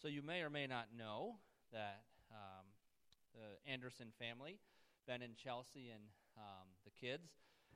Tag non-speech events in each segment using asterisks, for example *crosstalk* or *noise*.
So you may or may not know that um, the Anderson family, Ben and Chelsea and um, the kids,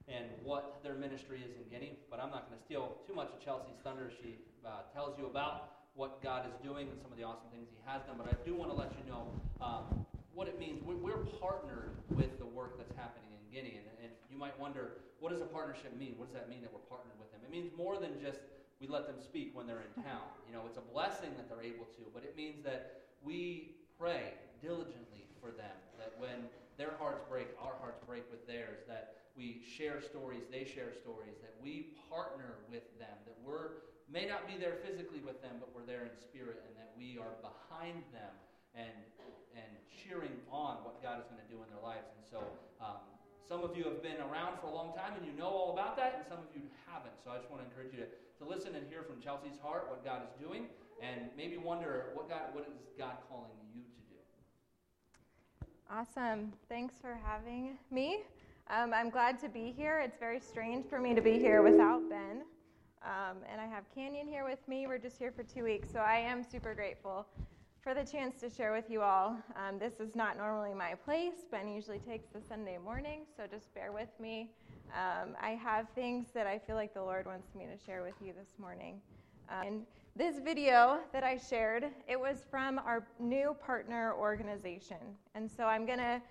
and what their ministry is in Guinea. But I'm not going to steal too much of Chelsea's thunder. She uh, tells you about what God is doing and some of the awesome things He has done. But I do want to let you know um, what it means. We're partnered with the work that's happening in Guinea. And, and you might wonder, what does a partnership mean? What does that mean that we're partnered with them? It means more than just we let them speak when they're in town. You know, it's a blessing that they're able to, but it means that we pray diligently for them, that when their hearts break, our hearts break with theirs, that we share stories, they share stories, that we partner with them, that we're may not be there physically with them, but we're there in spirit, and that we are behind them and and cheering on what God is going to do in their lives. And so um, some of you have been around for a long time and you know all about that, and some of you haven't. So I just want to encourage you to, to listen and hear from Chelsea's heart what God is doing, and maybe wonder what God what is God calling you to do. Awesome. Thanks for having me. Um, I'm glad to be here. It's very strange for me to be here without Ben. Um, and I have Canyon here with me. We're just here for two weeks, so I am super grateful for the chance to share with you all. Um, this is not normally my place. Ben usually takes the Sunday morning, so just bear with me. Um, I have things that I feel like the Lord wants me to share with you this morning. Um, and this video that I shared, it was from our new partner organization. And so I'm going to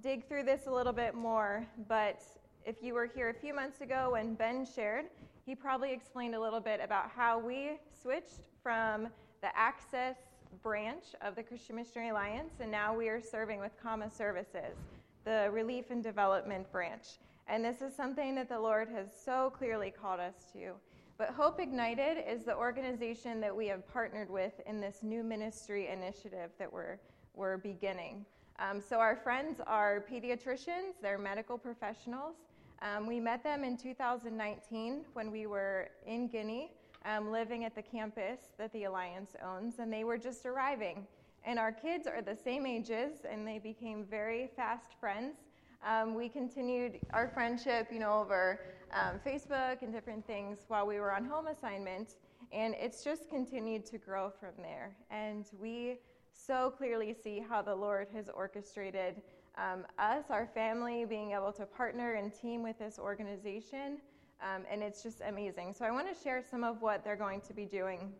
dig through this a little bit more, but if you were here a few months ago when Ben shared, he probably explained a little bit about how we switched from the access branch of the Christian Missionary Alliance, and now we are serving with CAMA Services, the Relief and Development branch. And this is something that the Lord has so clearly called us to. But Hope Ignited is the organization that we have partnered with in this new ministry initiative that we're, we're beginning. Um, so, our friends are pediatricians, they're medical professionals. Um, we met them in 2019 when we were in Guinea um, living at the campus that the Alliance owns, and they were just arriving. And our kids are the same ages, and they became very fast friends. Um, we continued our friendship, you know, over um, Facebook and different things while we were on home assignment, and it's just continued to grow from there. And we so clearly see how the Lord has orchestrated um, us, our family, being able to partner and team with this organization um, and it's just amazing. So I want to share some of what they're going to be doing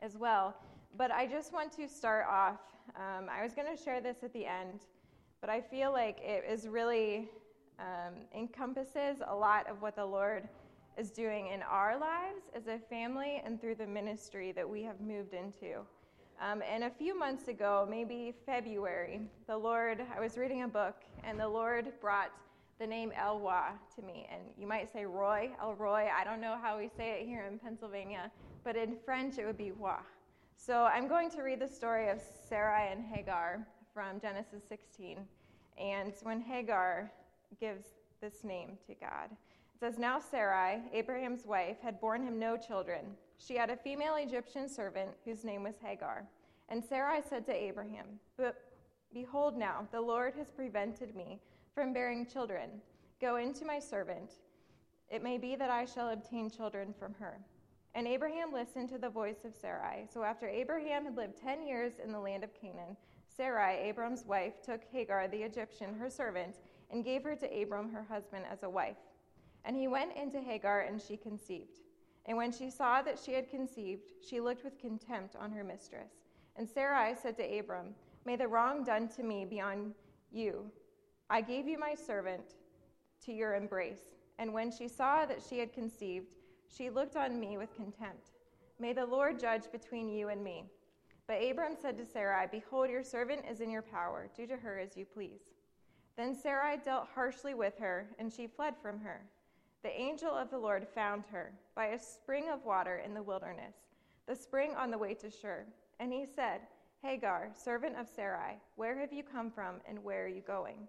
as well. But I just want to start off. Um, I was going to share this at the end, but I feel like it is really um, encompasses a lot of what the Lord is doing in our lives as a family and through the ministry that we have moved into. Um, and a few months ago, maybe February, the Lord, I was reading a book, and the Lord brought the name Elwa to me. And you might say Roy, El Roy. I don't know how we say it here in Pennsylvania, but in French it would be Wa. So I'm going to read the story of Sarai and Hagar from Genesis 16. And when Hagar gives this name to God, it says, Now Sarai, Abraham's wife, had borne him no children. She had a female Egyptian servant whose name was Hagar. And Sarai said to Abraham, behold, now the Lord has prevented me from bearing children. Go into my servant. It may be that I shall obtain children from her. And Abraham listened to the voice of Sarai. So after Abraham had lived ten years in the land of Canaan, Sarai, Abram's wife, took Hagar the Egyptian, her servant, and gave her to Abram, her husband, as a wife. And he went into Hagar, and she conceived. And when she saw that she had conceived, she looked with contempt on her mistress. And Sarai said to Abram, May the wrong done to me be on you, I gave you my servant to your embrace. And when she saw that she had conceived, she looked on me with contempt. May the Lord judge between you and me. But Abram said to Sarai, Behold, your servant is in your power. Do to her as you please. Then Sarai dealt harshly with her, and she fled from her. The angel of the Lord found her by a spring of water in the wilderness, the spring on the way to Shur. And he said, Hagar, servant of Sarai, where have you come from, and where are you going?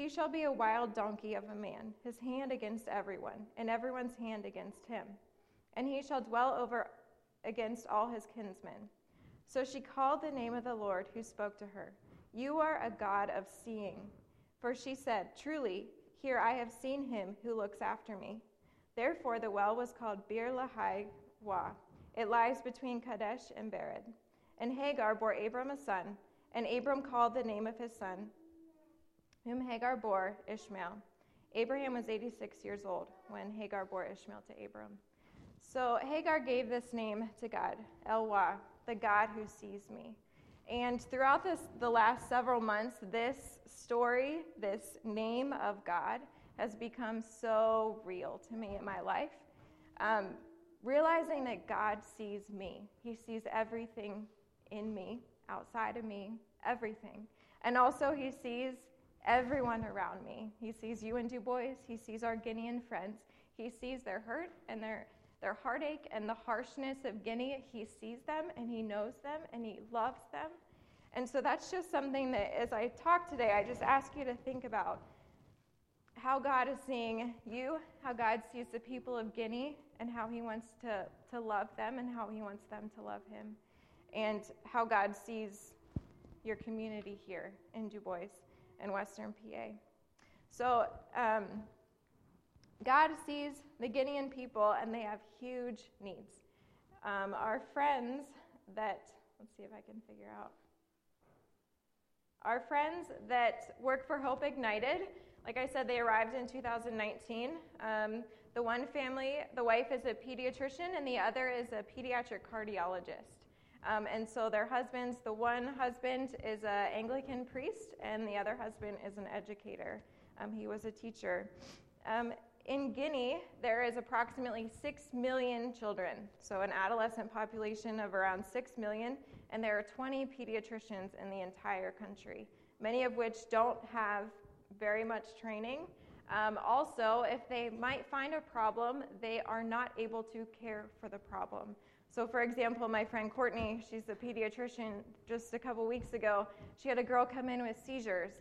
He shall be a wild donkey of a man, his hand against everyone, and everyone's hand against him. And he shall dwell over against all his kinsmen. So she called the name of the Lord who spoke to her. You are a God of seeing. For she said, Truly, here I have seen him who looks after me. Therefore the well was called Beer Lahai Wa. It lies between Kadesh and Bered. And Hagar bore Abram a son, and Abram called the name of his son, whom Hagar bore Ishmael. Abraham was 86 years old when Hagar bore Ishmael to Abram. So Hagar gave this name to God, Elwah, the God who sees me. And throughout this, the last several months, this story, this name of God, has become so real to me in my life. Um, realizing that God sees me, He sees everything in me, outside of me, everything. And also, He sees everyone around me. He sees you and DuBois, He sees our Guinean friends, He sees their hurt and their their heartache and the harshness of Guinea, he sees them and he knows them and he loves them. And so that's just something that as I talk today, I just ask you to think about how God is seeing you, how God sees the people of Guinea, and how he wants to, to love them and how he wants them to love him, and how God sees your community here in DuBois and Western PA. So, um, God sees the Guinean people and they have huge needs. Um, our friends that, let's see if I can figure out. Our friends that work for Hope Ignited, like I said, they arrived in 2019. Um, the one family, the wife is a pediatrician and the other is a pediatric cardiologist. Um, and so their husbands, the one husband is an Anglican priest and the other husband is an educator. Um, he was a teacher. Um, in Guinea, there is approximately 6 million children, so an adolescent population of around 6 million, and there are 20 pediatricians in the entire country, many of which don't have very much training. Um, also, if they might find a problem, they are not able to care for the problem. So, for example, my friend Courtney, she's a pediatrician, just a couple weeks ago, she had a girl come in with seizures.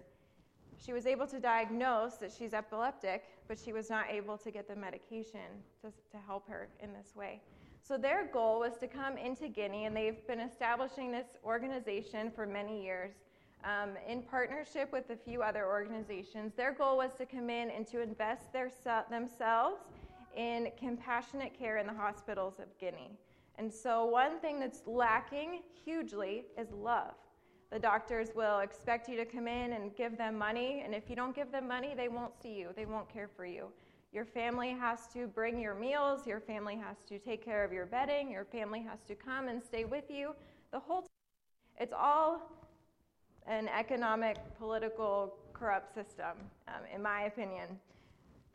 She was able to diagnose that she's epileptic, but she was not able to get the medication to, to help her in this way. So their goal was to come into Guinea, and they've been establishing this organization for many years um, in partnership with a few other organizations. Their goal was to come in and to invest their, themselves in compassionate care in the hospitals of Guinea. And so, one thing that's lacking hugely is love. The doctors will expect you to come in and give them money, and if you don't give them money, they won't see you, they won't care for you. Your family has to bring your meals, your family has to take care of your bedding, your family has to come and stay with you. The whole time, it's all an economic, political, corrupt system, um, in my opinion.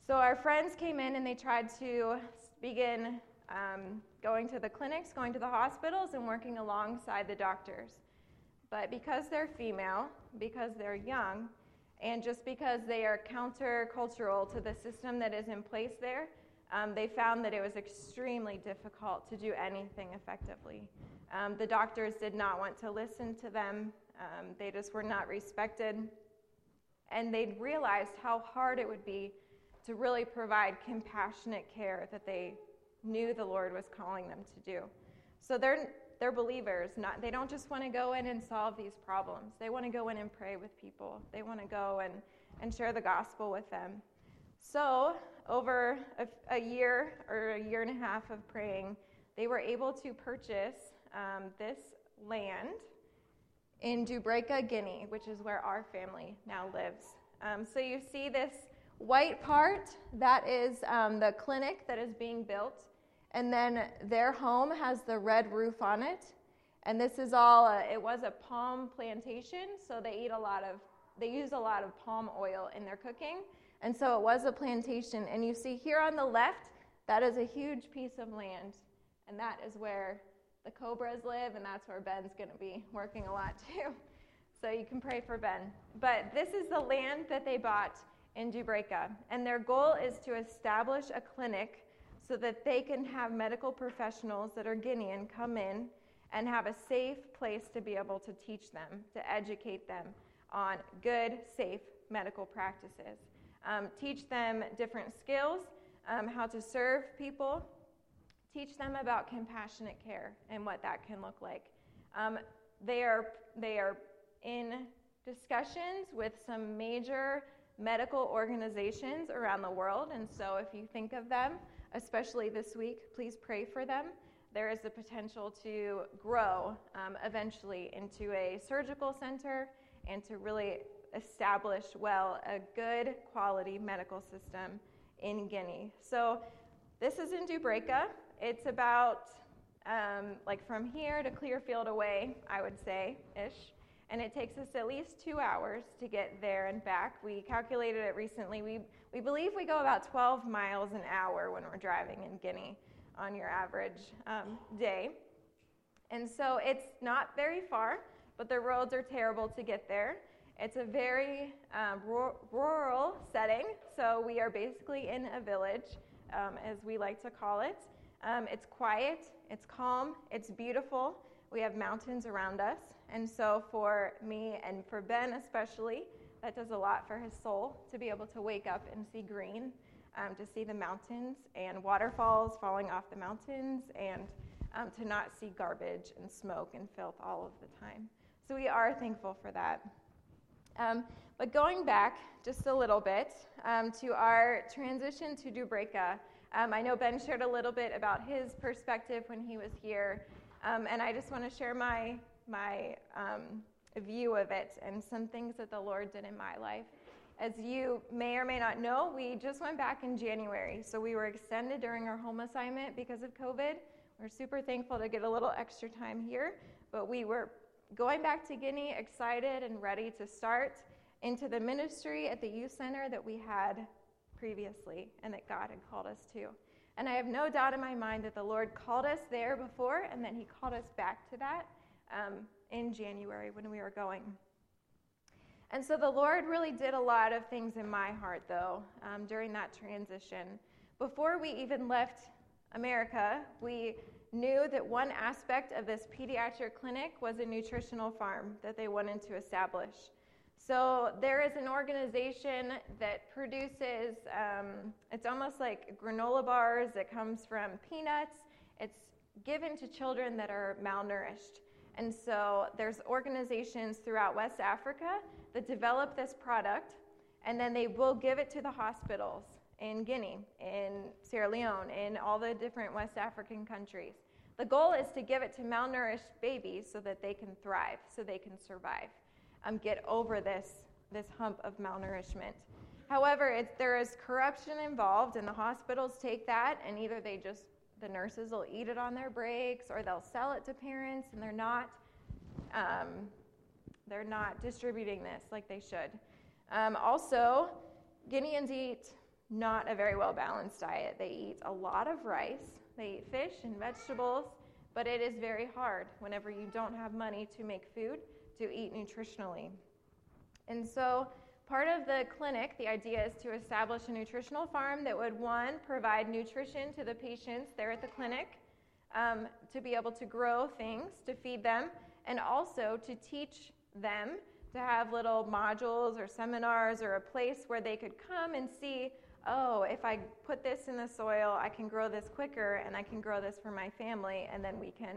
So our friends came in and they tried to begin um, going to the clinics, going to the hospitals, and working alongside the doctors. But because they're female, because they're young, and just because they are countercultural to the system that is in place there, um, they found that it was extremely difficult to do anything effectively. Um, the doctors did not want to listen to them, um, they just were not respected. And they realized how hard it would be to really provide compassionate care that they knew the Lord was calling them to do. So they're they're believers. Not, they don't just want to go in and solve these problems. They want to go in and pray with people. They want to go and, and share the gospel with them. So, over a, a year or a year and a half of praying, they were able to purchase um, this land in Dubreka, Guinea, which is where our family now lives. Um, so, you see this white part, that is um, the clinic that is being built. And then their home has the red roof on it. And this is all, a, it was a palm plantation, so they eat a lot of, they use a lot of palm oil in their cooking. And so it was a plantation. And you see here on the left, that is a huge piece of land. And that is where the cobras live, and that's where Ben's going to be working a lot *laughs* too. So you can pray for Ben. But this is the land that they bought in Dubreka. And their goal is to establish a clinic so that they can have medical professionals that are Guinean come in and have a safe place to be able to teach them, to educate them on good, safe medical practices. Um, teach them different skills, um, how to serve people, teach them about compassionate care and what that can look like. Um, they, are, they are in discussions with some major medical organizations around the world, and so if you think of them, especially this week, please pray for them. There is the potential to grow um, eventually into a surgical center and to really establish well a good quality medical system in Guinea. So this is in Dubreka. It's about um, like from here to Clearfield away, I would say, ish. And it takes us at least two hours to get there and back. We calculated it recently. We, we believe we go about 12 miles an hour when we're driving in Guinea on your average um, day. And so it's not very far, but the roads are terrible to get there. It's a very um, rural setting, so we are basically in a village, um, as we like to call it. Um, it's quiet, it's calm, it's beautiful. We have mountains around us. And so, for me and for Ben especially, that does a lot for his soul to be able to wake up and see green, um, to see the mountains and waterfalls falling off the mountains, and um, to not see garbage and smoke and filth all of the time. So, we are thankful for that. Um, but going back just a little bit um, to our transition to Dubreka, um, I know Ben shared a little bit about his perspective when he was here, um, and I just want to share my my view of it and some things that the Lord did in my life. As you may or may not know, we just went back in January, so we were extended during our home assignment because of COVID. We're super thankful to get a little extra time here, but we were going back to Guinea, excited and ready to start into the ministry at the youth center that we had previously and that God had called us to. And I have no doubt in my mind that the Lord called us there before and then He called us back to that um, in January when we were going. And so the Lord really did a lot of things in my heart, though, um, during that transition. Before we even left America, we knew that one aspect of this pediatric clinic was a nutritional farm that they wanted to establish. So there is an organization that produces, um, it's almost like granola bars it comes from peanuts. It's given to children that are malnourished. And so there's organizations throughout West Africa that develop this product, and then they will give it to the hospitals in Guinea, in Sierra Leone, in all the different West African countries. The goal is to give it to malnourished babies so that they can thrive, so they can survive, um, get over this, this hump of malnourishment. However, there is corruption involved, and the hospitals take that, and either they just, the nurses will eat it on their breaks, or they'll sell it to parents, and they're not, um, they're not distributing this like they should. Um, also, Guineans eat not a very well balanced diet. They eat a lot of rice, they eat fish and vegetables, but it is very hard whenever you don't have money to make food to eat nutritionally. And so, part of the clinic, the idea is to establish a nutritional farm that would, one, provide nutrition to the patients there at the clinic, um, to be able to grow things, to feed them, and also to teach them to have little modules or seminars or a place where they could come and see oh, if I put this in the soil, I can grow this quicker and I can grow this for my family, and then we can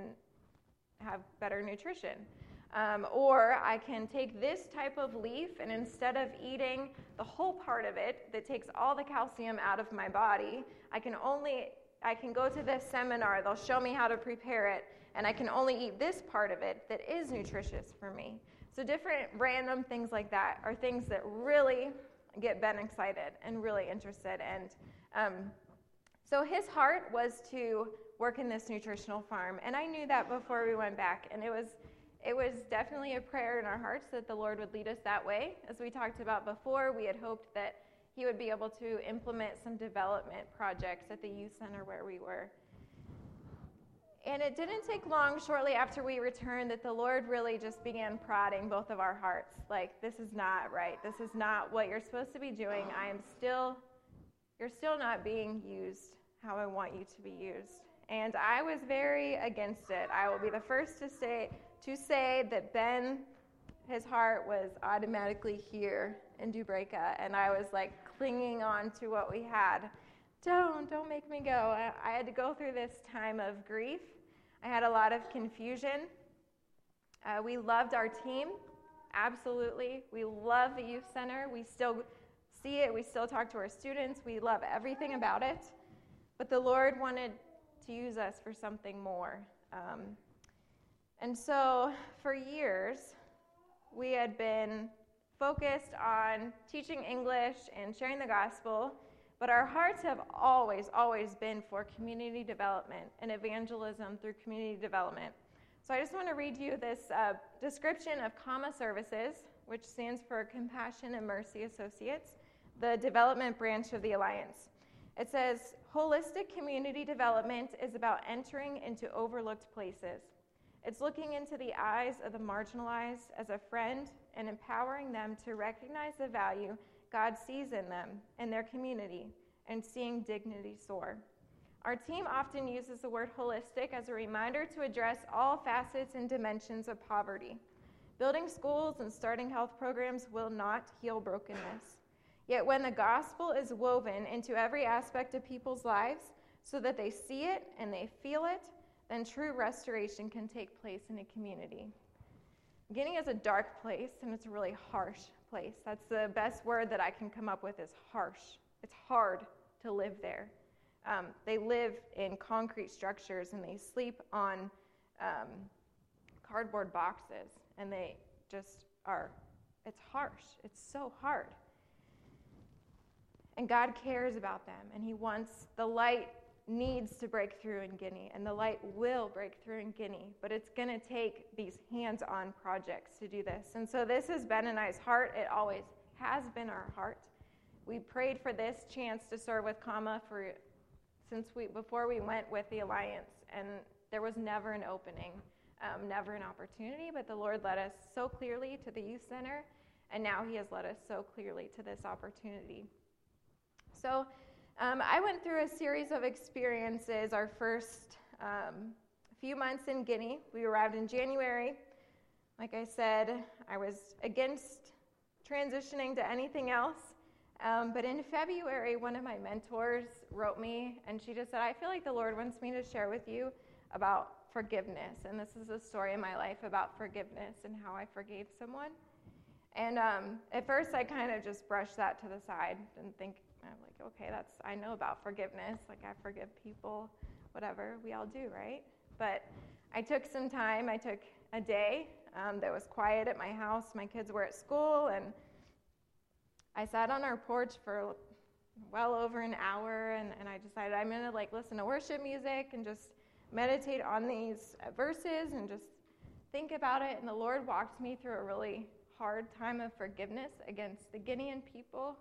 have better nutrition. Um, or I can take this type of leaf and instead of eating the whole part of it that takes all the calcium out of my body, I can only I can go to this seminar, they'll show me how to prepare it, and I can only eat this part of it that is nutritious for me. So different random things like that are things that really get Ben excited and really interested. And um, so his heart was to work in this nutritional farm, and I knew that before we went back. And it was it was definitely a prayer in our hearts that the Lord would lead us that way. As we talked about before, we had hoped that he would be able to implement some development projects at the youth center where we were. And it didn't take long shortly after we returned that the Lord really just began prodding both of our hearts. Like, this is not right. This is not what you're supposed to be doing. I am still, you're still not being used how I want you to be used. And I was very against it. I will be the first to say, to say that Ben, his heart was automatically here in Dubreka, and I was like clinging on to what we had. Don't, don't make me go. I, had to go through this time of grief. I had a lot of confusion. Uh, we loved our team, absolutely. We love the youth center. We still see it. We still talk to our students. We love everything about it. But the Lord wanted to use us for something more. Um, and so, for years, we had been focused on teaching English and sharing the gospel, but our hearts have always, always been for community development and evangelism through community development. So, I just want to read you this uh, description of CAMA Services, which stands for Compassion and Mercy Associates, the development branch of the Alliance. It says, Holistic community development is about entering into overlooked places. It's looking into the eyes of the marginalized as a friend and empowering them to recognize the value God sees in them and their community and seeing dignity soar. Our team often uses the word holistic as a reminder to address all facets and dimensions of poverty. Building schools and starting health programs will not heal brokenness. Yet, when the gospel is woven into every aspect of people's lives so that they see it and they feel it, then true restoration can take place in a community. Guinea is a dark place and it's a really harsh place. That's the best word that I can come up with is harsh. It's hard to live there. Um, they live in concrete structures and they sleep on um, cardboard boxes and they just are, it's harsh. It's so hard. And God cares about them, and He wants the light needs to break through in Guinea, and the light will break through in Guinea, but it's going to take these hands on projects to do this. And so, this has Ben and I's heart. It always has been our heart. We prayed for this chance to serve with CAMA for since we before we went with the alliance, and there was never an opening, um, never an opportunity. But the Lord led us so clearly to the youth center, and now He has led us so clearly to this opportunity. So um, I went through a series of experiences our first um, few months in Guinea. We arrived in January. Like I said, I was against transitioning to anything else. Um, but in February, one of my mentors wrote me, and she just said, I feel like the Lord wants me to share with you about forgiveness. And this is a story in my life about forgiveness and how I forgave someone. And um, at first, I kind of just brushed that to the side and think, I'm like, okay, that's, I know about forgiveness. Like, I forgive people, whatever. We all do, right? But I took some time. I took a day um, that was quiet at my house. My kids were at school, and I sat on our porch for well over an hour, and, and I decided I'm going to, like, listen to worship music and just meditate on these verses and just think about it. And the Lord walked me through a really hard time of forgiveness against the Guinean people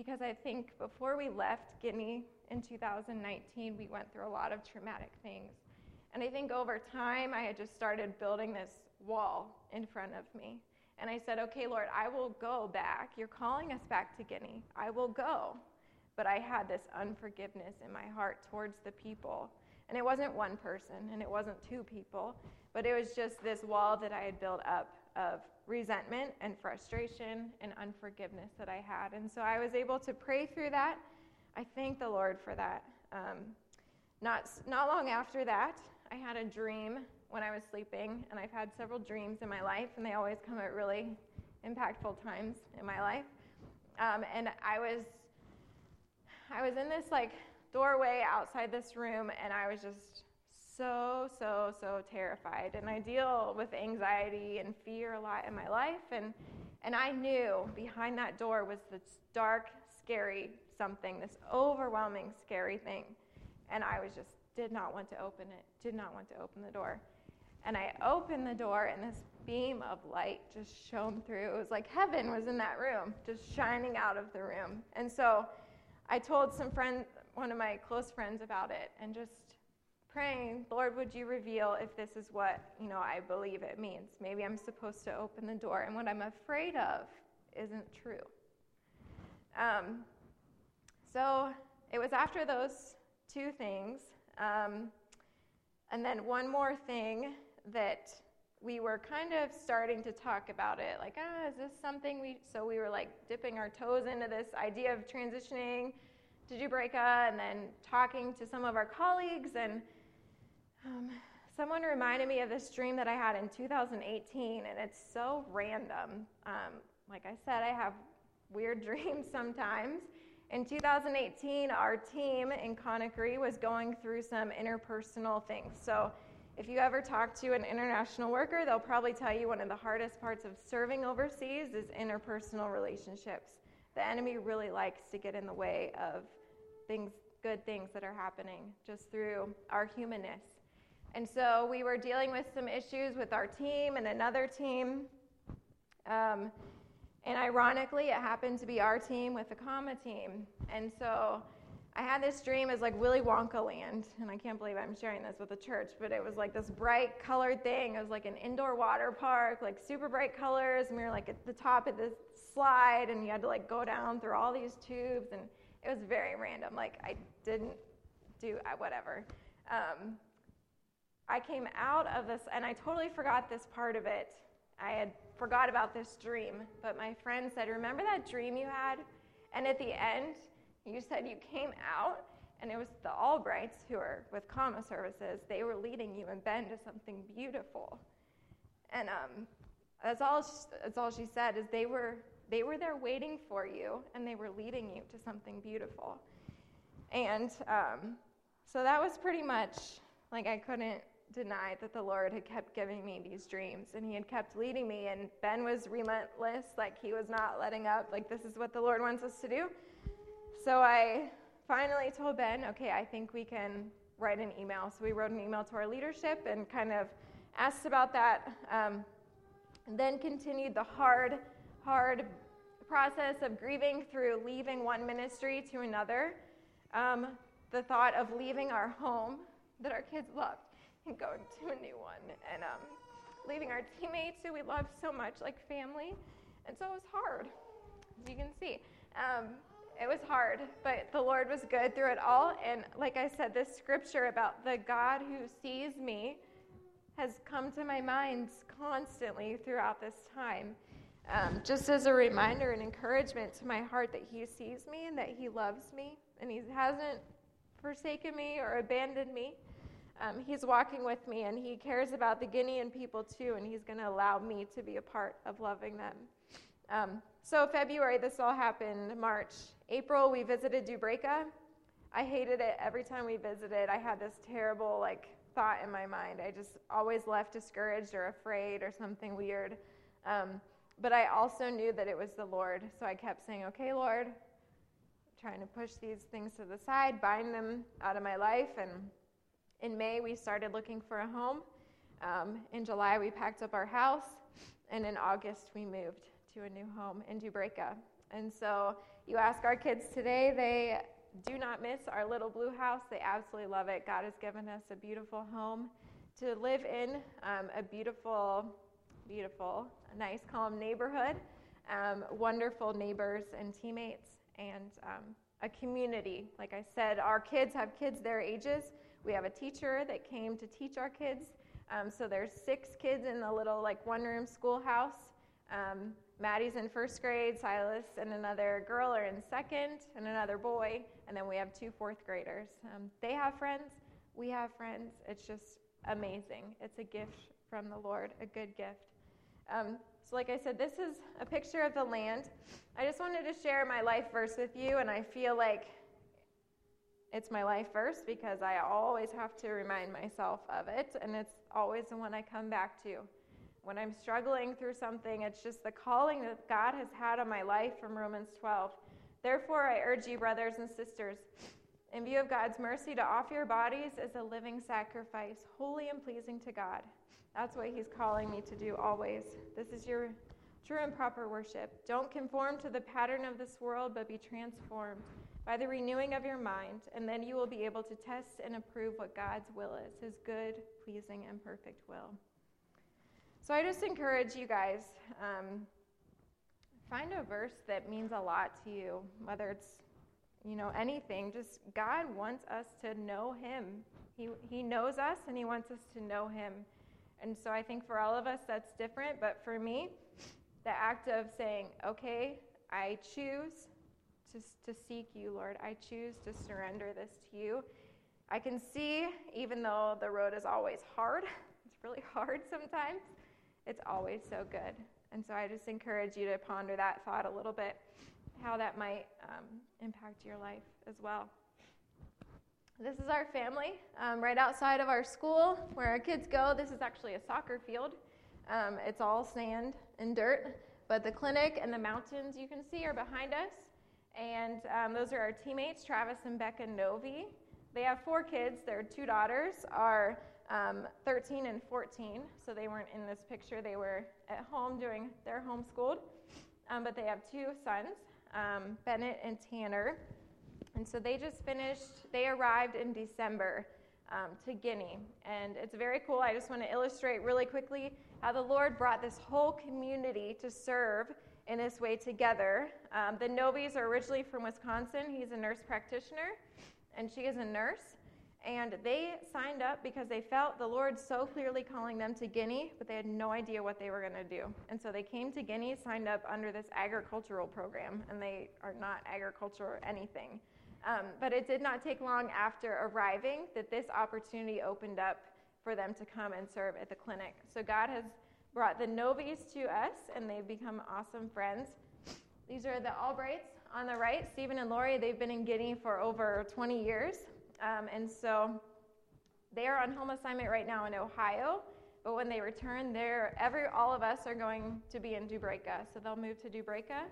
because I think before we left Guinea in 2019, we went through a lot of traumatic things. And I think over time, I had just started building this wall in front of me. And I said, okay, Lord, I will go back. You're calling us back to Guinea. I will go. But I had this unforgiveness in my heart towards the people. And it wasn't one person and it wasn't two people, but it was just this wall that I had built up of resentment and frustration and unforgiveness that I had. And so I was able to pray through that. I thank the Lord for that. Um, not, not long after that, I had a dream when I was sleeping, and I've had several dreams in my life, and they always come at really impactful times in my life. Um, and I was, I was in this like doorway outside this room, and I was just so, so, so terrified. And I deal with anxiety and fear a lot in my life. And, and I knew behind that door was this dark, scary something, this overwhelming, scary thing. And I was just, did not want to open it, did not want to open the door. And I opened the door, and this beam of light just shone through. It was like heaven was in that room, just shining out of the room. And so I told some friend, one of my close friends about it, and just praying, Lord, would you reveal if this is what, you know, I believe it means? Maybe I'm supposed to open the door, and what I'm afraid of isn't true. Um, so it was after those two things, um, and then one more thing that we were kind of starting to talk about it like ah is this something we so we were like dipping our toes into this idea of transitioning to Dubreka and then talking to some of our colleagues and um, someone reminded me of this dream that I had in 2018 and it's so random um, like I said I have weird *laughs* dreams sometimes in 2018 our team in Conakry was going through some interpersonal things so if you ever talk to an international worker, they'll probably tell you one of the hardest parts of serving overseas is interpersonal relationships. The enemy really likes to get in the way of things, good things that are happening just through our humanness. And so we were dealing with some issues with our team and another team. Um, and ironically, it happened to be our team with the CAMA team. And so I had this dream as like Willy Wonka land, and I can't believe I'm sharing this with the church, but it was like this bright colored thing. It was like an indoor water park, like super bright colors, and we were like at the top of this slide, and you had to like go down through all these tubes, and it was very random. Like I didn't do uh, whatever. Um, I came out of this, and I totally forgot this part of it. I had forgot about this dream, but my friend said, "Remember that dream you had?" And at the end, you said you came out, and it was the Albrights who are with CAMA services. They were leading you and Ben to something beautiful. And um, that's all. She, that's all she said is they were they were there waiting for you, and they were leading you to something beautiful. And um, so that was pretty much like I couldn't deny that the Lord had kept giving me these dreams and He had kept leading me. And Ben was relentless, like he was not letting up, like this is what the Lord wants us to do. So I finally told Ben, okay, I think we can write an email. So we wrote an email to our leadership and kind of asked about that. Um, then continued the hard, hard process of grieving through leaving one ministry to another. Um, the thought of leaving our home that our kids loved *laughs* and going to a new one. And um, leaving our teammates who we love so much, like family. And so it was hard, as you can see. Um, it was hard, but the Lord was good through it all. And like I said, this scripture about the God who sees me has come to my mind constantly throughout this time. Um, just as a reminder and encouragement to my heart that He sees me and that He loves me and He hasn't forsaken me or abandoned me. Um, he's walking with me and He cares about the Guinean people too, and He's going to allow me to be a part of loving them. Um, so, February, this all happened. March, April, we visited Dubreka. I hated it every time we visited. I had this terrible like thought in my mind. I just always left discouraged or afraid or something weird. Um, but I also knew that it was the Lord, so I kept saying, "Okay, Lord," trying to push these things to the side, bind them out of my life. And in May, we started looking for a home. Um, in July, we packed up our house, and in August, we moved to a new home in Dubreka. And so you ask our kids today, they do not miss our little blue house. They absolutely love it. God has given us a beautiful home to live in, um, a beautiful, beautiful, nice, calm neighborhood, um, wonderful neighbors and teammates, and um, a community. Like I said, our kids have kids their ages. We have a teacher that came to teach our kids. Um, so there's six kids in the little like one room schoolhouse. Um, Maddie's in first grade, Silas and another girl are in second, and another boy, and then we have two fourth graders. Um, they have friends, we have friends. It's just amazing. It's a gift from the Lord, a good gift. Um, so, like I said, this is a picture of the land. I just wanted to share my life verse with you, and I feel like it's my life verse because I always have to remind myself of it, and it's always the one I come back to. When I'm struggling through something, it's just the calling that God has had on my life from Romans 12. Therefore, I urge you, brothers and sisters, in view of God's mercy, to offer your bodies as a living sacrifice, holy and pleasing to God. That's what He's calling me to do always. This is your true and proper worship. Don't conform to the pattern of this world, but be transformed by the renewing of your mind, and then you will be able to test and approve what God's will is, His good, pleasing, and perfect will. So I just encourage you guys um, find a verse that means a lot to you, whether it's you know anything. Just God wants us to know Him. He He knows us, and He wants us to know Him. And so I think for all of us that's different, but for me, the act of saying, okay, I choose to, to seek you, Lord. I choose to surrender this to you. I can see, even though the road is always hard, *laughs* it's really hard sometimes, it's always so good. And so I just encourage you to ponder that thought a little bit, how that might um, impact your life as well. This is our family um, right outside of our school where our kids go. This is actually a soccer field. Um, it's all sand and dirt, but the clinic and the mountains you can see are behind us. And um, those are our teammates, Travis and Becca Novi. They have four kids. Their two daughters are um, 13 and 14, so they weren't in this picture. They were at home doing their homeschooled. Um, but they have two sons, um, Bennett and Tanner. And so they just finished, they arrived in December um, to Guinea. And it's very cool. I just want to illustrate really quickly how the Lord brought this whole community to serve in this way together. Um, the Novis are originally from Wisconsin. He's a nurse practitioner, and she is a nurse. And they signed up because they felt the Lord so clearly calling them to Guinea, but they had no idea what they were going to do. And so they came to Guinea, signed up under this agricultural program, and they are not agriculture or anything. Um, but it did not take long after arriving that this opportunity opened up for them to come and serve at the clinic. So God has brought the Novis to us, and they've become awesome friends. These are the Albrights on the right, Stephen and Lori. They've been in Guinea for over 20 years, um, and so they are on home assignment right now in Ohio. But when they return, every all of us are going to be in Dubreka, so they'll move to Dubreka.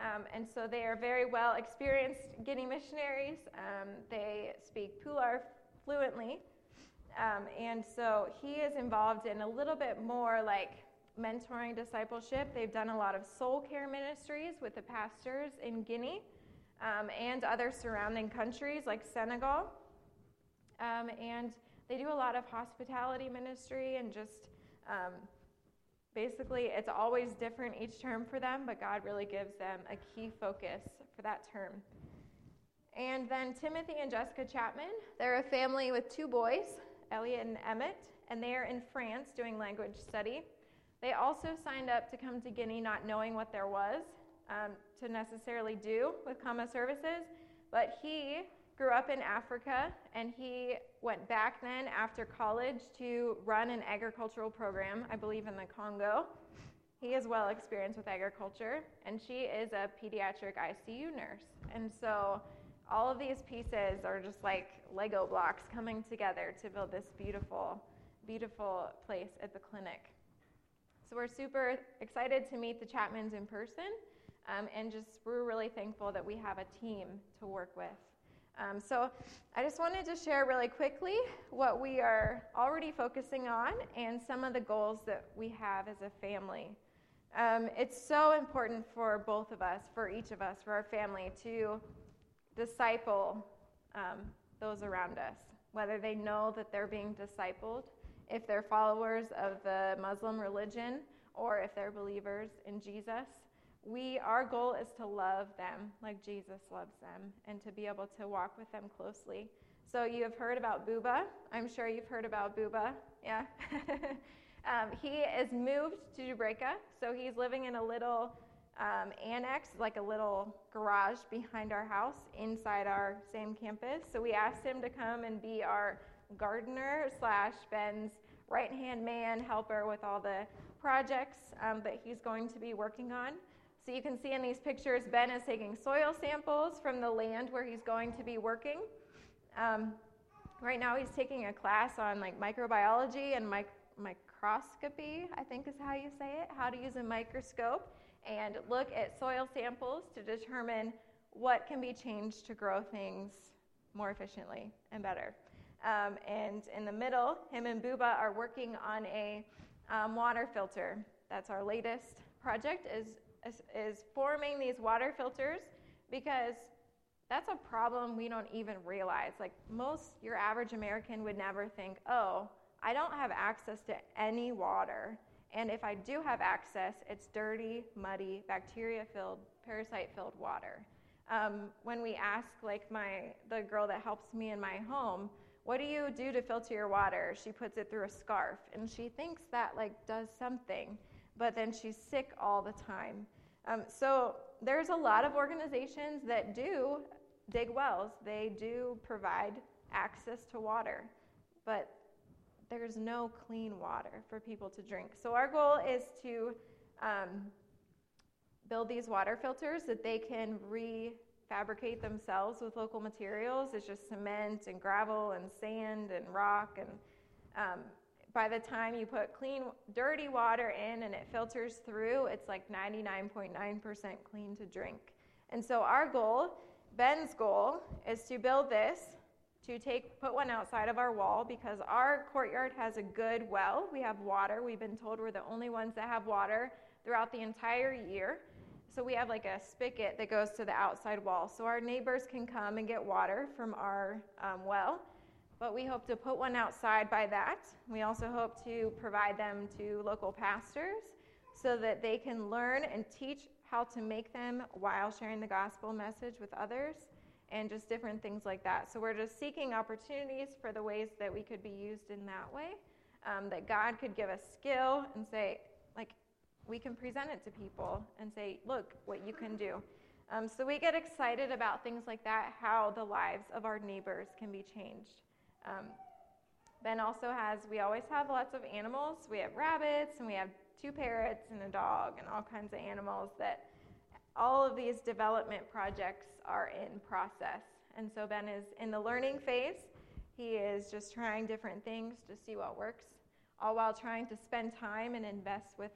Um, and so they are very well experienced Guinea missionaries. Um, they speak Pular fluently. Um, and so he is involved in a little bit more like mentoring discipleship. They've done a lot of soul care ministries with the pastors in Guinea um, and other surrounding countries like Senegal. Um, and they do a lot of hospitality ministry and just um, basically it's always different each term for them, but God really gives them a key focus for that term. And then Timothy and Jessica Chapman, they're a family with two boys, Elliot and Emmett, and they are in France doing language study. They also signed up to come to Guinea not knowing what there was um, to necessarily do with CAMA services, but he grew up in Africa and he went back then after college to run an agricultural program, I believe in the Congo. He is well experienced with agriculture, and she is a pediatric ICU nurse. And so all of these pieces are just like Lego blocks coming together to build this beautiful, beautiful place at the clinic. So we're super excited to meet the Chapmans in person, um, and just we're really thankful that we have a team to work with. Um, so I just wanted to share really quickly what we are already focusing on and some of the goals that we have as a family. Um, it's so important for both of us, for each of us, for our family, to disciple um, those around us, whether they know that they're being discipled, if they're followers of the Muslim religion, or if they're believers in Jesus. We, our goal is to love them like Jesus loves them and to be able to walk with them closely. So you have heard about Buba. I'm sure you've heard about Buba. Yeah. *laughs* um, he is moved to Dubreka, so he's living in a little um, annex, like a little garage behind our house inside our same campus. So we asked him to come and be our gardener slash Ben's right hand man, helper with all the projects um, that he's going to be working on. So you can see in these pictures, Ben is taking soil samples from the land where he's going to be working. Um, right now, he's taking a class on like microbiology and mic- microscopy, I think is how you say it, how to use a microscope and look at soil samples to determine what can be changed to grow things more efficiently and better. Um, and in the middle, him and Buba are working on a um, water filter. That's our latest project. Is is, is forming these water filters because that's a problem we don't even realize. Like most, your average American would never think, oh, I don't have access to any water. And if I do have access, it's dirty, muddy, bacteria filled, parasite filled water. Um, when we ask, like my the girl that helps me in my home, what do you do to filter your water? She puts it through a scarf and she thinks that like does something, but then she's sick all the time. Um, so there's a lot of organizations that do dig wells. They do provide access to water, but there's no clean water for people to drink. So our goal is to um, build these water filters that they can re fabricate themselves with local materials. It's just cement and gravel and sand and rock. And um, by the time you put clean, dirty water in and it filters through, it's like 99.9% clean to drink. And so our goal, Ben's goal, is to build this to take put one outside of our wall because our courtyard has a good well. We have water. We've been told we're the only ones that have water throughout the entire year. So we have like a spigot that goes to the outside wall. So our neighbors can come and get water from our um, well. But we hope to put one outside by that. We also hope to provide them to local pastors so that they can learn and teach how to make them while sharing the gospel message with others and just different things like that. So we're just seeking opportunities for the ways that we could be used in that way. Um, that God could give us skill and say, we can present it to people and say, look what you can do. Um, so we get excited about things like that, how the lives of our neighbors can be changed. Um, ben also has, we always have lots of animals. We have rabbits and we have two parrots and a dog and all kinds of animals that all of these development projects are in process. And so Ben is in the learning phase. He is just trying different things to see what works, all while trying to spend time and invest with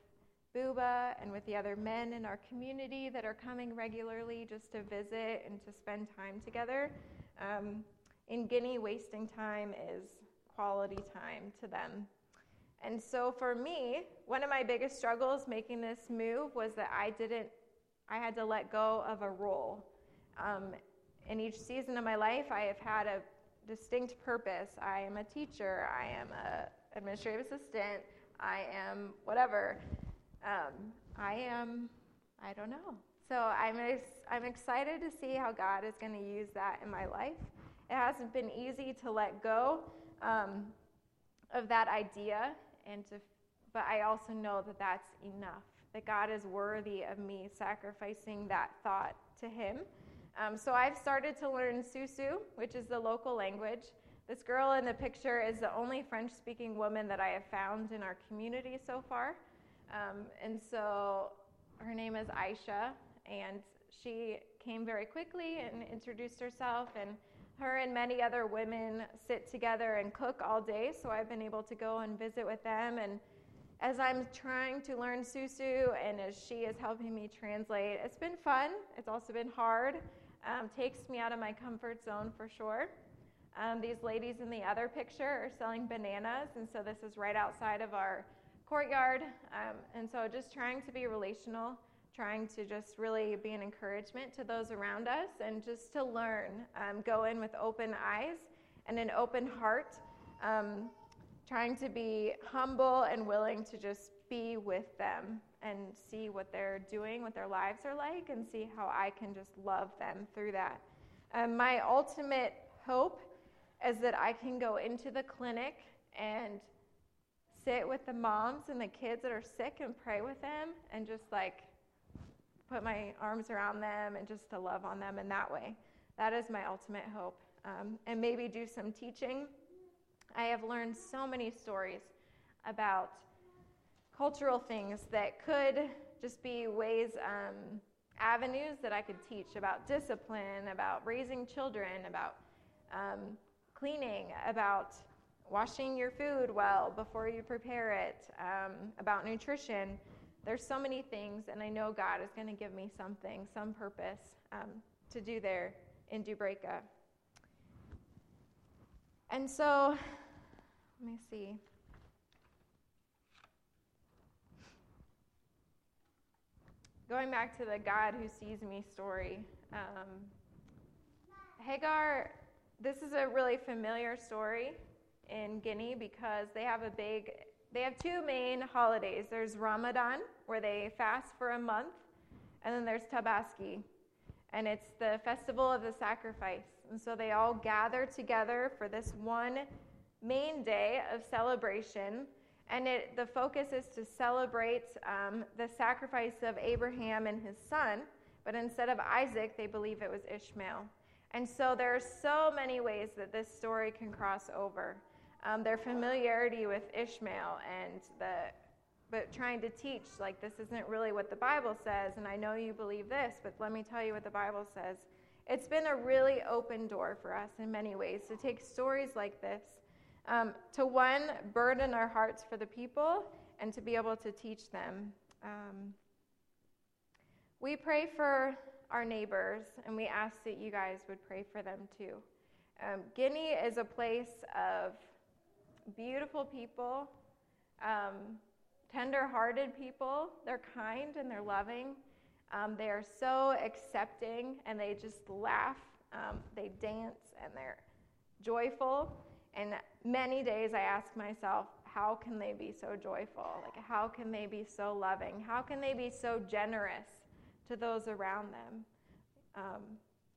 Buba and with the other men in our community that are coming regularly just to visit and to spend time together. Um, in Guinea, wasting time is quality time to them. And so for me, one of my biggest struggles making this move was that I didn't, I had to let go of a role. Um, in each season of my life, I have had a distinct purpose. I am a teacher, I am an administrative assistant, I am whatever um, I am, I don't know. So I'm, ex- I'm excited to see how God is going to use that in my life. It hasn't been easy to let go um, of that idea, and to, but I also know that that's enough. That God is worthy of me sacrificing that thought to Him. Um, so I've started to learn Susu, which is the local language. This girl in the picture is the only French speaking woman that I have found in our community so far. Um, and so her name is Aisha, and she came very quickly and introduced herself. And her and many other women sit together and cook all day, so I've been able to go and visit with them. And as I'm trying to learn Susu and as she is helping me translate, it's been fun. It's also been hard. Um, takes me out of my comfort zone for sure. Um, these ladies in the other picture are selling bananas, and so this is right outside of our courtyard. Um, and so just trying to be relational, trying to just really be an encouragement to those around us and just to learn, um, go in with open eyes and an open heart, um, trying to be humble and willing to just be with them and see what they're doing, what their lives are like, and see how I can just love them through that. Um, my ultimate hope is that I can go into the clinic and sit with the moms and the kids that are sick and pray with them and just like put my arms around them and just to love on them in that way. That is my ultimate hope. Um, and maybe do some teaching. I have learned so many stories about cultural things that could just be ways, um, avenues that I could teach about discipline, about raising children, about um, cleaning, about washing your food well before you prepare it, um, about nutrition. There's so many things, and I know God is going to give me something, some purpose um, to do there in Dubreka. And so, let me see. Going back to the God who sees me story, um, Hagar, this is a really familiar story in Guinea because they have a big they have two main holidays. There's Ramadan where they fast for a month, and then there's Tabaski, and it's the festival of the sacrifice. And so they all gather together for this one main day of celebration. And it, the focus is to celebrate um, the sacrifice of Abraham and his son. But instead of Isaac, they believe it was Ishmael. And so there are so many ways that this story can cross over. Um, their familiarity with Ishmael and the but trying to teach like this isn't really what the Bible says, and I know you believe this, but let me tell you what the Bible says. It's been a really open door for us in many ways to take stories like this, um, to one, burden our hearts for the people, and to be able to teach them. Um, we pray for our neighbors, and we ask that you guys would pray for them too. Um, Guinea is a place of beautiful people, um, tender hearted people. They're kind and they're loving. Um, they are so accepting and they just laugh. Um, they dance and they're joyful. And many days I ask myself, how can they be so joyful? Like, how can they be so loving? How can they be so generous to those around them? Um,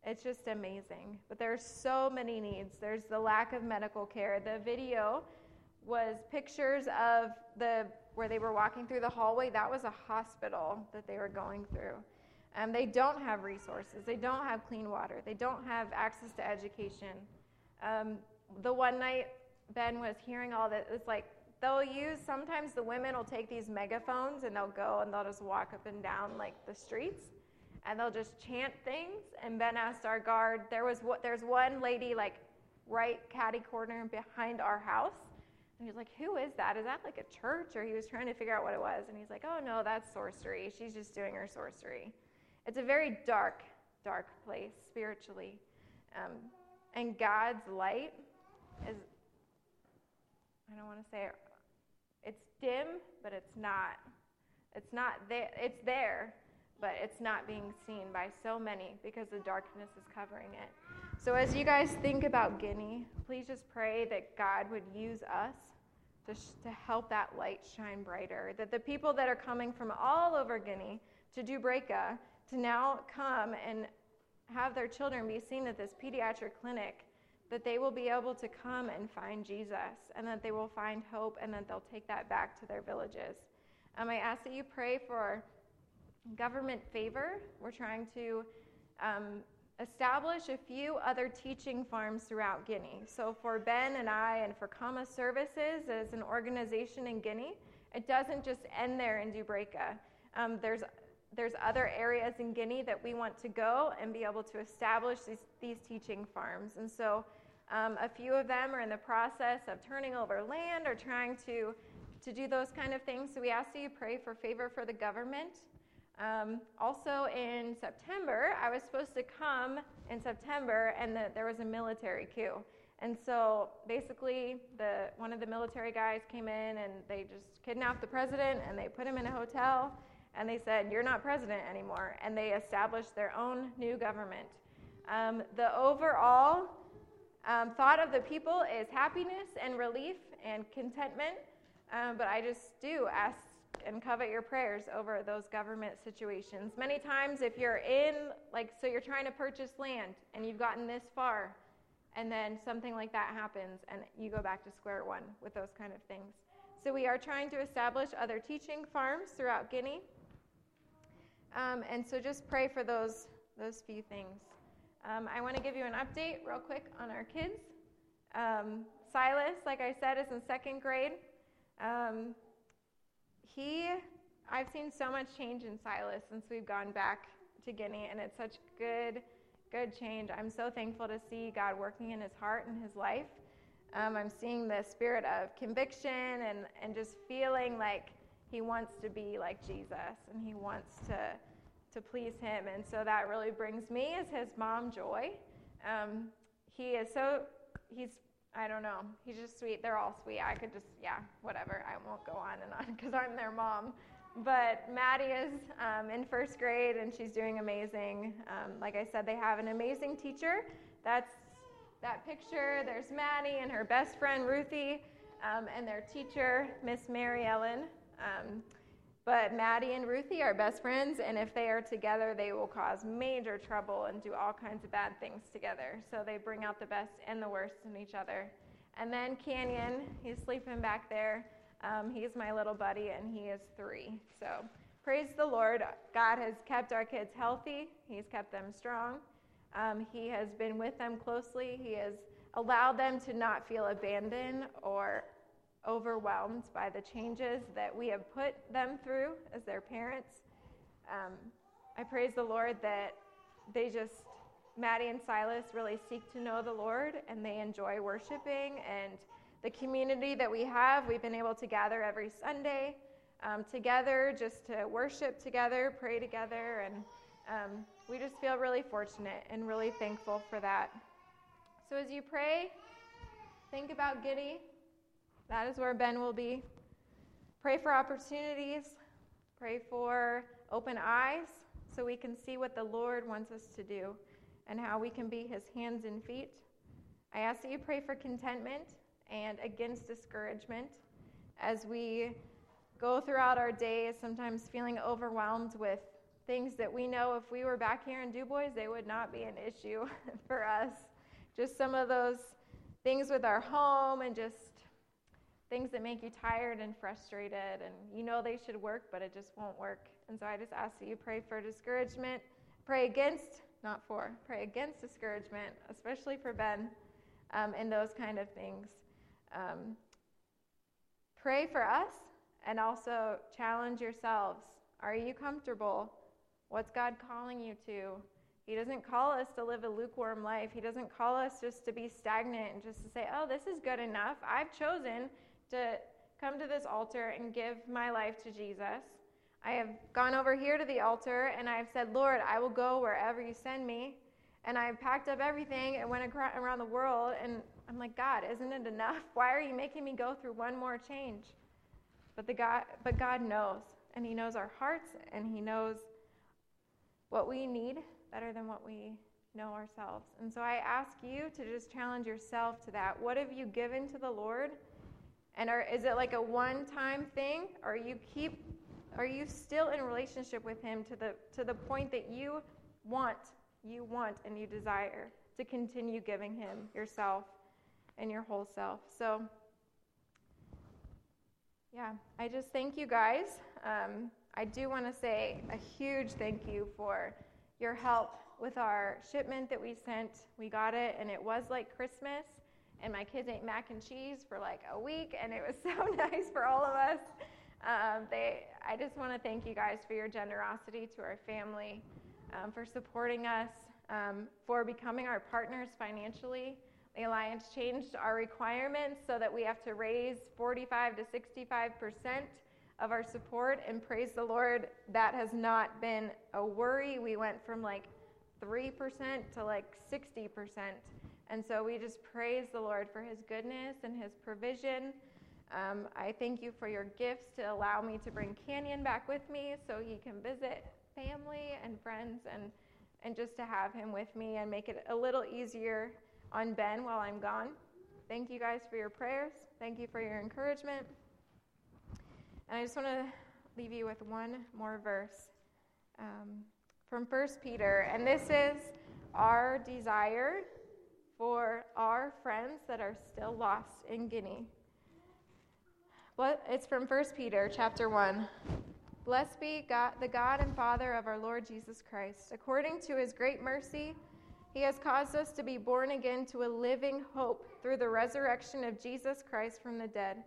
it's just amazing. But there's so many needs. There's the lack of medical care. The video was pictures of the where they were walking through the hallway, that was a hospital that they were going through. Um, they don't have resources. They don't have clean water. They don't have access to education. Um, the one night Ben was hearing all that, it's like they'll use, sometimes the women will take these megaphones and they'll go and they'll just walk up and down like the streets and they'll just chant things. And Ben asked our guard, there was what, there's one lady like right caddy corner behind our house and he's like, Who is that? Is that like a church? Or he was trying to figure out what it was. And he's like, Oh, no, that's sorcery. She's just doing her sorcery. It's a very dark, dark place spiritually. Um, and God's light is, I don't want to say it, it's dim, but it's not. It's not there. It's there, but it's not being seen by so many because the darkness is covering it. So, as you guys think about Guinea, please just pray that God would use us to, sh- to help that light shine brighter. That the people that are coming from all over Guinea to Dubreka to now come and have their children be seen at this pediatric clinic, that they will be able to come and find Jesus and that they will find hope and that they'll take that back to their villages. Um, I ask that you pray for government favor. We're trying to um, establish a few other teaching farms throughout Guinea. So, for Ben and I, and for CAMA Services as an organization in Guinea, it doesn't just end there in Dubreka. Um, there's there's other areas in Guinea that we want to go and be able to establish these, these teaching farms. And so, um, a few of them are in the process of turning over land or trying to to do those kind of things. So, we ask that you pray for favor for the government um, also in September, I was supposed to come in September, and the, there was a military coup. And so basically, the, one of the military guys came in and they just kidnapped the president and they put him in a hotel and they said, You're not president anymore. And they established their own new government. Um, the overall um, thought of the people is happiness and relief and contentment. Um, but I just do ask and covet your prayers over those government situations. Many times, if you're in, like, so you're trying to purchase land and you've gotten this far, and then something like that happens, and you go back to square one with those kind of things. So, we are trying to establish other teaching farms throughout Guinea. Um, and so, just pray for those, those few things. Um, I want to give you an update real quick on our kids. Um, Silas, like I said, is in second grade. He, I've seen so much change in Silas since we've gone back to Guinea, and it's such good, good change. I'm so thankful to see God working in his heart and his life. Um, I'm seeing the spirit of conviction and, and just feeling like he wants to be like Jesus and he wants to, to please him. And so that really brings me as his mom joy. Um, he is so, he's I don't know. He's just sweet. They're all sweet. I could just, yeah, whatever. I won't go on and on *laughs* because I'm their mom. But Maddie is um, in first grade and she's doing amazing. Um, like I said, they have an amazing teacher. That's that picture. There's Maddie and her best friend Ruthie um, and their teacher, Miss Mary Ellen. But Maddie and Ruthie are best friends, and if they are together, they will cause major trouble and do all kinds of bad things together. So they bring out the best and the worst in each other. And then Canyon, he's sleeping back there. Um, he's my little buddy, and he is three. So praise the Lord. God has kept our kids healthy, He's kept them strong. Um, he has been with them closely. He has allowed them to not feel abandoned or overwhelmed by the changes that we have put them through as their parents. Um, I praise the Lord that they just, Maddie and Silas, really seek to know the Lord and they enjoy worshiping. And the community that we have, we've been able to gather every Sunday um, together just to worship together, pray together, and um, we just feel really fortunate and really thankful for that. So as you pray, think about Giddy. That is where Ben will be. Pray for opportunities. Pray for open eyes so we can see what the Lord wants us to do and how we can be his hands and feet. I ask that you pray for contentment and against discouragement as we go throughout our days, sometimes feeling overwhelmed with things that we know if we were back here in DuBois, they would not be an issue *laughs* for us. Just some of those things with our home and just things that make you tired and frustrated, and you know they should work, but it just won't work. And so I just ask that you pray for discouragement, pray against, not for, pray against discouragement, especially for Ben, um, and those kind of things. Um, pray for us and also challenge yourselves. Are you comfortable? What's God calling you to? He doesn't call us to live a lukewarm life. He doesn't call us just to be stagnant and just to say, oh, this is good enough. I've chosen to come to this altar and give my life to Jesus. I have gone over here to the altar and I've said, Lord, I will go wherever you send me. And I've packed up everything and went around the world. And I'm like, God, isn't it enough? *laughs* Why are you making me go through one more change? But, the God, but God knows. And He knows our hearts and He knows what we need better than what we know ourselves. And so I ask you to just challenge yourself to that. What have you given to the Lord? And are, is it like a one-time thing? Or you keep are you still in relationship with him to the to the point that you want, you want and you desire to continue giving him yourself and your whole self. So yeah, I just thank you guys. Um, I do want to say a huge thank you for your help with our shipment that we sent. We got it, and it was like Christmas. And my kids ate mac and cheese for like a week, and it was *laughs* so nice for all of us. Um, they, I just want to thank you guys for your generosity to our family, um, for supporting us, um, for becoming our partners financially. The Alliance changed our requirements so that we have to raise 45 to 65 percent of our support. And praise the Lord, that has not been a worry. We went from like 3% to like 60%. And so we just praise the Lord for his goodness and his provision. Um, I thank you for your gifts to allow me to bring Canyon back with me so he can visit family and friends and, and just to have him with me and make it a little easier on Ben while I'm gone. Thank you guys for your prayers. Thank you for your encouragement. And I just want to leave you with one more verse um, from 1 Peter. And this is our desire for our friends that are still lost in Guinea. What? It's from 1 Peter chapter 1. Blessed be God, the God and Father of our Lord Jesus Christ. According to his great mercy, he has caused us to be born again to a living hope through the resurrection of Jesus Christ from the dead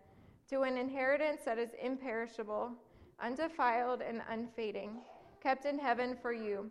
to an inheritance that is imperishable, undefiled, and unfading, kept in heaven for you,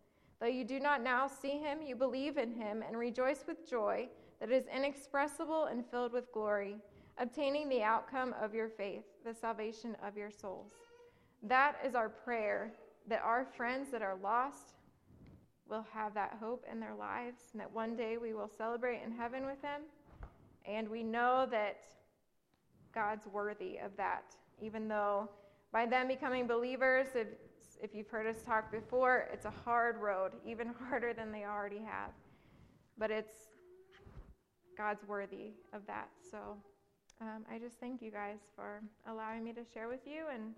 Though you do not now see him, you believe in him and rejoice with joy that is inexpressible and filled with glory, obtaining the outcome of your faith, the salvation of your souls. that is our prayer that our friends that are lost will have that hope in their lives and that one day we will celebrate in heaven with them. And we know that God's worthy of that, even though by them becoming believers, if, you've heard us talk before, it's a hard road, even *laughs* harder than they already have. But it's God's worthy of that. So um, I just thank you guys for allowing me to share with you. And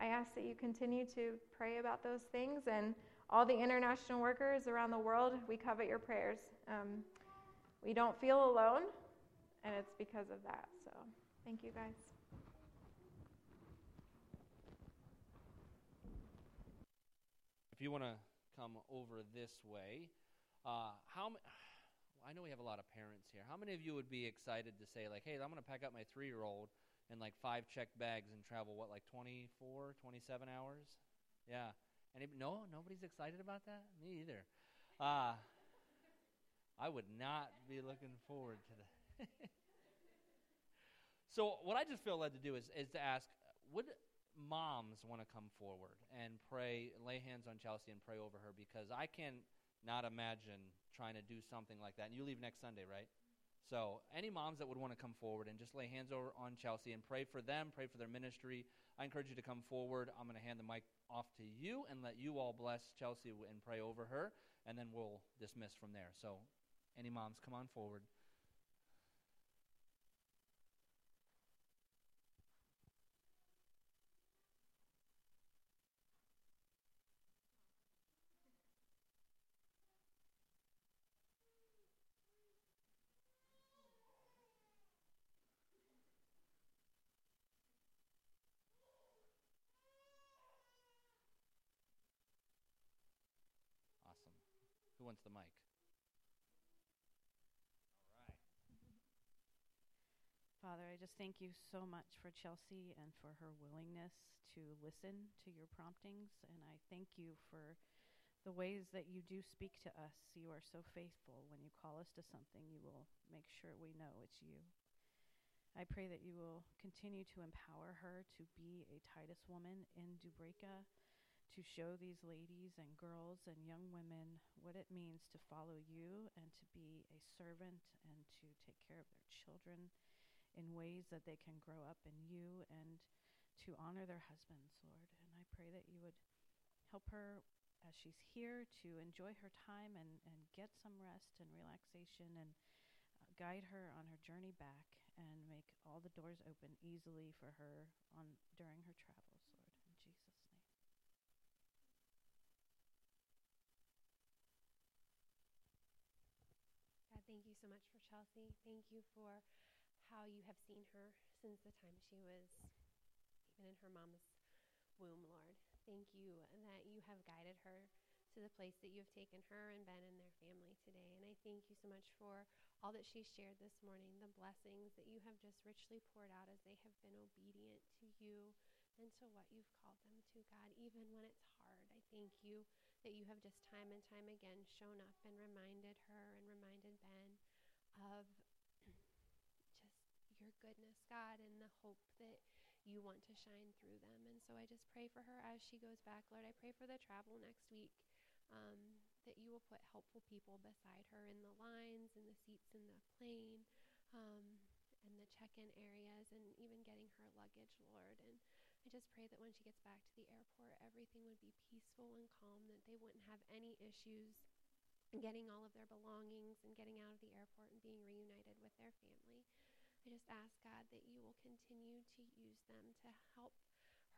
I ask that you continue to pray about those things. And all the international workers around the world, we covet your prayers. Um, we don't feel alone, and it's because of that. So thank you guys. If you want to come over this way, uh, how I know we have a lot of parents here. How many of you would be excited to say, like, hey, I'm going to pack up my three year old and like five check bags and travel, what, like 24, 27 hours? Yeah. Any, no, nobody's excited about that? Me either. Uh, I would not be looking forward to that. *laughs* so, what I just feel led to do is, is to ask would moms want to come forward and pray, lay hands on Chelsea and pray over her? Because I can not imagine trying to do something like that. And you leave next Sunday, right? So, any moms that would want to come forward and just lay hands over on Chelsea and pray for them, pray for their ministry, I encourage you to come forward. I'm going to hand the mic off to you and let you all bless Chelsea and pray over her, and then we'll dismiss from there. So, any moms, come on forward. Wants the mic? All right. Father, I just thank you so much for Chelsea and for her willingness to listen to your promptings. And I thank you for the ways that you do speak to us. You are so faithful. When you call us to something, you will make sure we know it's you. I pray that you will continue to empower her to be a Titus woman in Dubreka to show these ladies and girls and young women what it means to follow you and to be a servant and to take care of their children in ways that they can grow up in you and to honor their husbands, Lord. And I pray that you would help her as she's here to enjoy her time and, and get some rest and relaxation and uh, guide her on her journey back and make all the doors open easily for her on during her travels. thank you so much for Chelsea. Thank you for how you have seen her since the time she was even in her mom's womb, Lord. Thank you that you have guided her to the place that you have taken her and Ben and their family today. And I thank you so much for all that she shared this morning, the blessings that you have just richly poured out as they have been obedient to you and to what you've called them to, God, even when it's hard. I thank you that you have just time and time again shown up and reminded her and reminded Ben of just your goodness, God, and the hope that you want to shine through them. And so I just pray for her as she goes back. Lord, I pray for the travel next week. Um, that you will put helpful people beside her in the lines, in the seats in the plane, um, and the check in areas, and even getting her luggage, Lord. And I just pray that when she gets back to the airport, everything would be peaceful and calm, that they wouldn't have any issues getting all of their belongings and getting out of the airport and being reunited with their family. I just ask God that you will continue to use them to help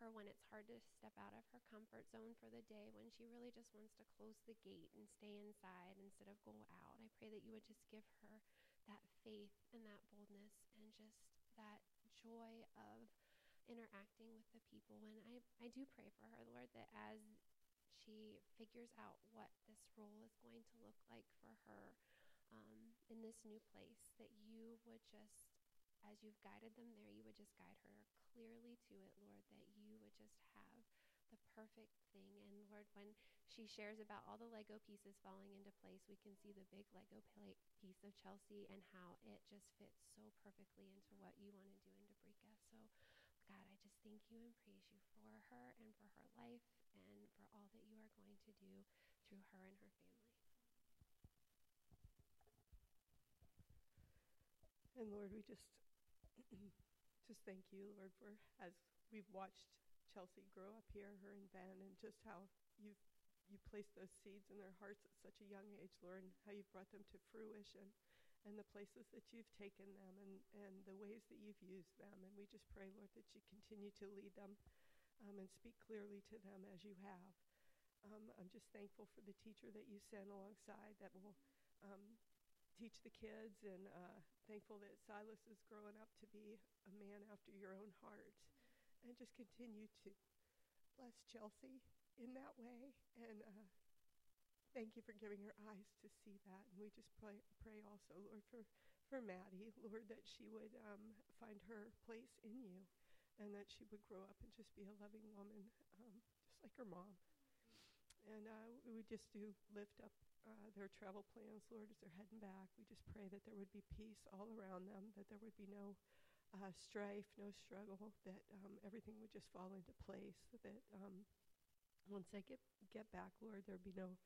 her when it's hard to step out of her comfort zone for the day, when she really just wants to close the gate and stay inside instead of go out. I pray that you would just give her that faith and that boldness and just that joy of interacting with the people. And I, I do pray for her, Lord, that as she figures out what this role is going to look like for her um, in this new place, that you would just, as you've guided them there, you would just guide her clearly to it, Lord, that you would just have the perfect thing. And Lord, when she shares about all the Lego pieces falling into place, we can see the big Lego piece of Chelsea and how it just fits so perfectly into what you want to do in Dubreka. So thank you and praise you for her and for her life and for all that you are going to do through her and her family. And Lord, we just *clears throat* just thank you, Lord, for as we've watched Chelsea grow up here, her and Ben, and just how you've you placed those seeds in their hearts at such a young age, Lord, and how you've brought them to fruition and the places that you've taken them and, and the ways that you've used them. And we just pray, Lord, that you continue to lead them um, and speak clearly to them as you have. Um, I'm just thankful for the teacher that you sent alongside that will um, teach the kids, and uh, thankful that Silas is growing up to be a man after your own heart. And just continue to bless Chelsea in that way. And uh, thank you for giving her eyes to see that. And we just pray, pray also, Lord, for, for Maddie, Lord, that she would um, find her place in you and that she would grow up and just be a loving woman, um, just like her mom. And uh, we just do lift up uh, their travel plans, Lord, as they're heading back. We just pray that there would be peace all around them, that there would be no uh, strife, no struggle, that um, everything would just fall into place, that um, once they get get back, Lord, there'd be no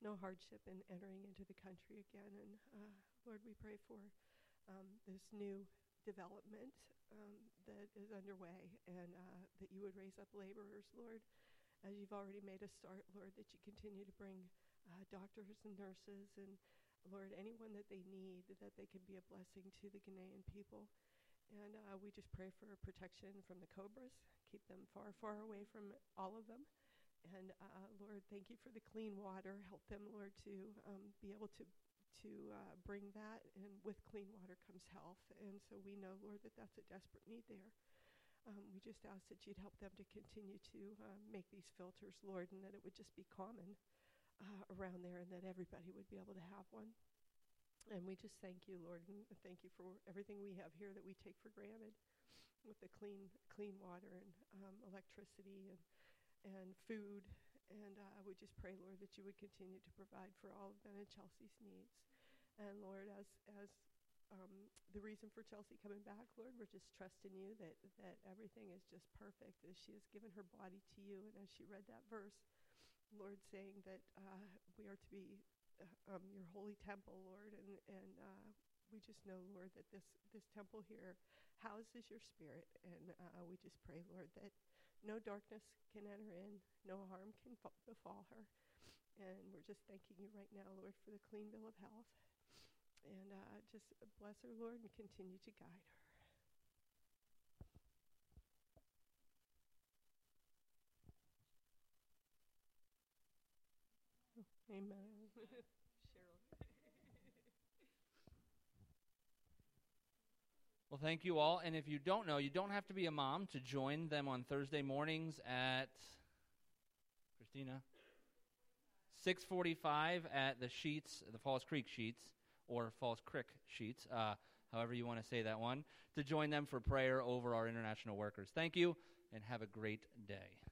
no hardship in entering into the country again. And uh, Lord, we pray for um, this new development um, that is underway, and uh, that you would raise up laborers, Lord, as you've already made a start, Lord, that you continue to bring uh, doctors and nurses and Lord, anyone that they need, that they can be a blessing to the Ghanaian people. And uh, we just pray for protection from the cobras, keep them far, far away from all of them. And uh, Lord, thank you for the clean water. Help them, Lord, to um, be able to to uh, bring that. And with clean water comes health. And so we know, Lord, that that's a desperate need there. Um, we just ask that you'd help them to continue to uh, make these filters, Lord, and that it would just be common uh, around there, and that everybody would be able to have one. And we just thank you, Lord, and thank you for everything we have here that we take for granted, with the clean, clean water and um, electricity and and food. And uh, would just pray, Lord, that you would continue to provide for all of Ben and Chelsea's needs. And Lord, as as um, the reason for Chelsea coming back, Lord, we're just trusting you that that everything is just perfect as she has given her body to you, and as she read that verse, Lord, saying that uh, we are to be uh, um, your holy temple, Lord, and and uh, we just know, Lord, that this this temple here houses your Spirit, and uh, we just pray, Lord, that no darkness can enter in, no harm can befall her. And we're just thanking you right now, Lord, for the clean bill of health. And uh, just bless her, Lord, and continue to guide her. Amen. *laughs* Well, thank you all. And if you don't know, you don't have to be a mom to join them on Thursday mornings at Christina 6:45 at the Sheetz, the Falls Creek Sheetz, or Falls Creek Sheetz, uh, however you want to say that one, to join them for prayer over our international workers. Thank you, and have a great day.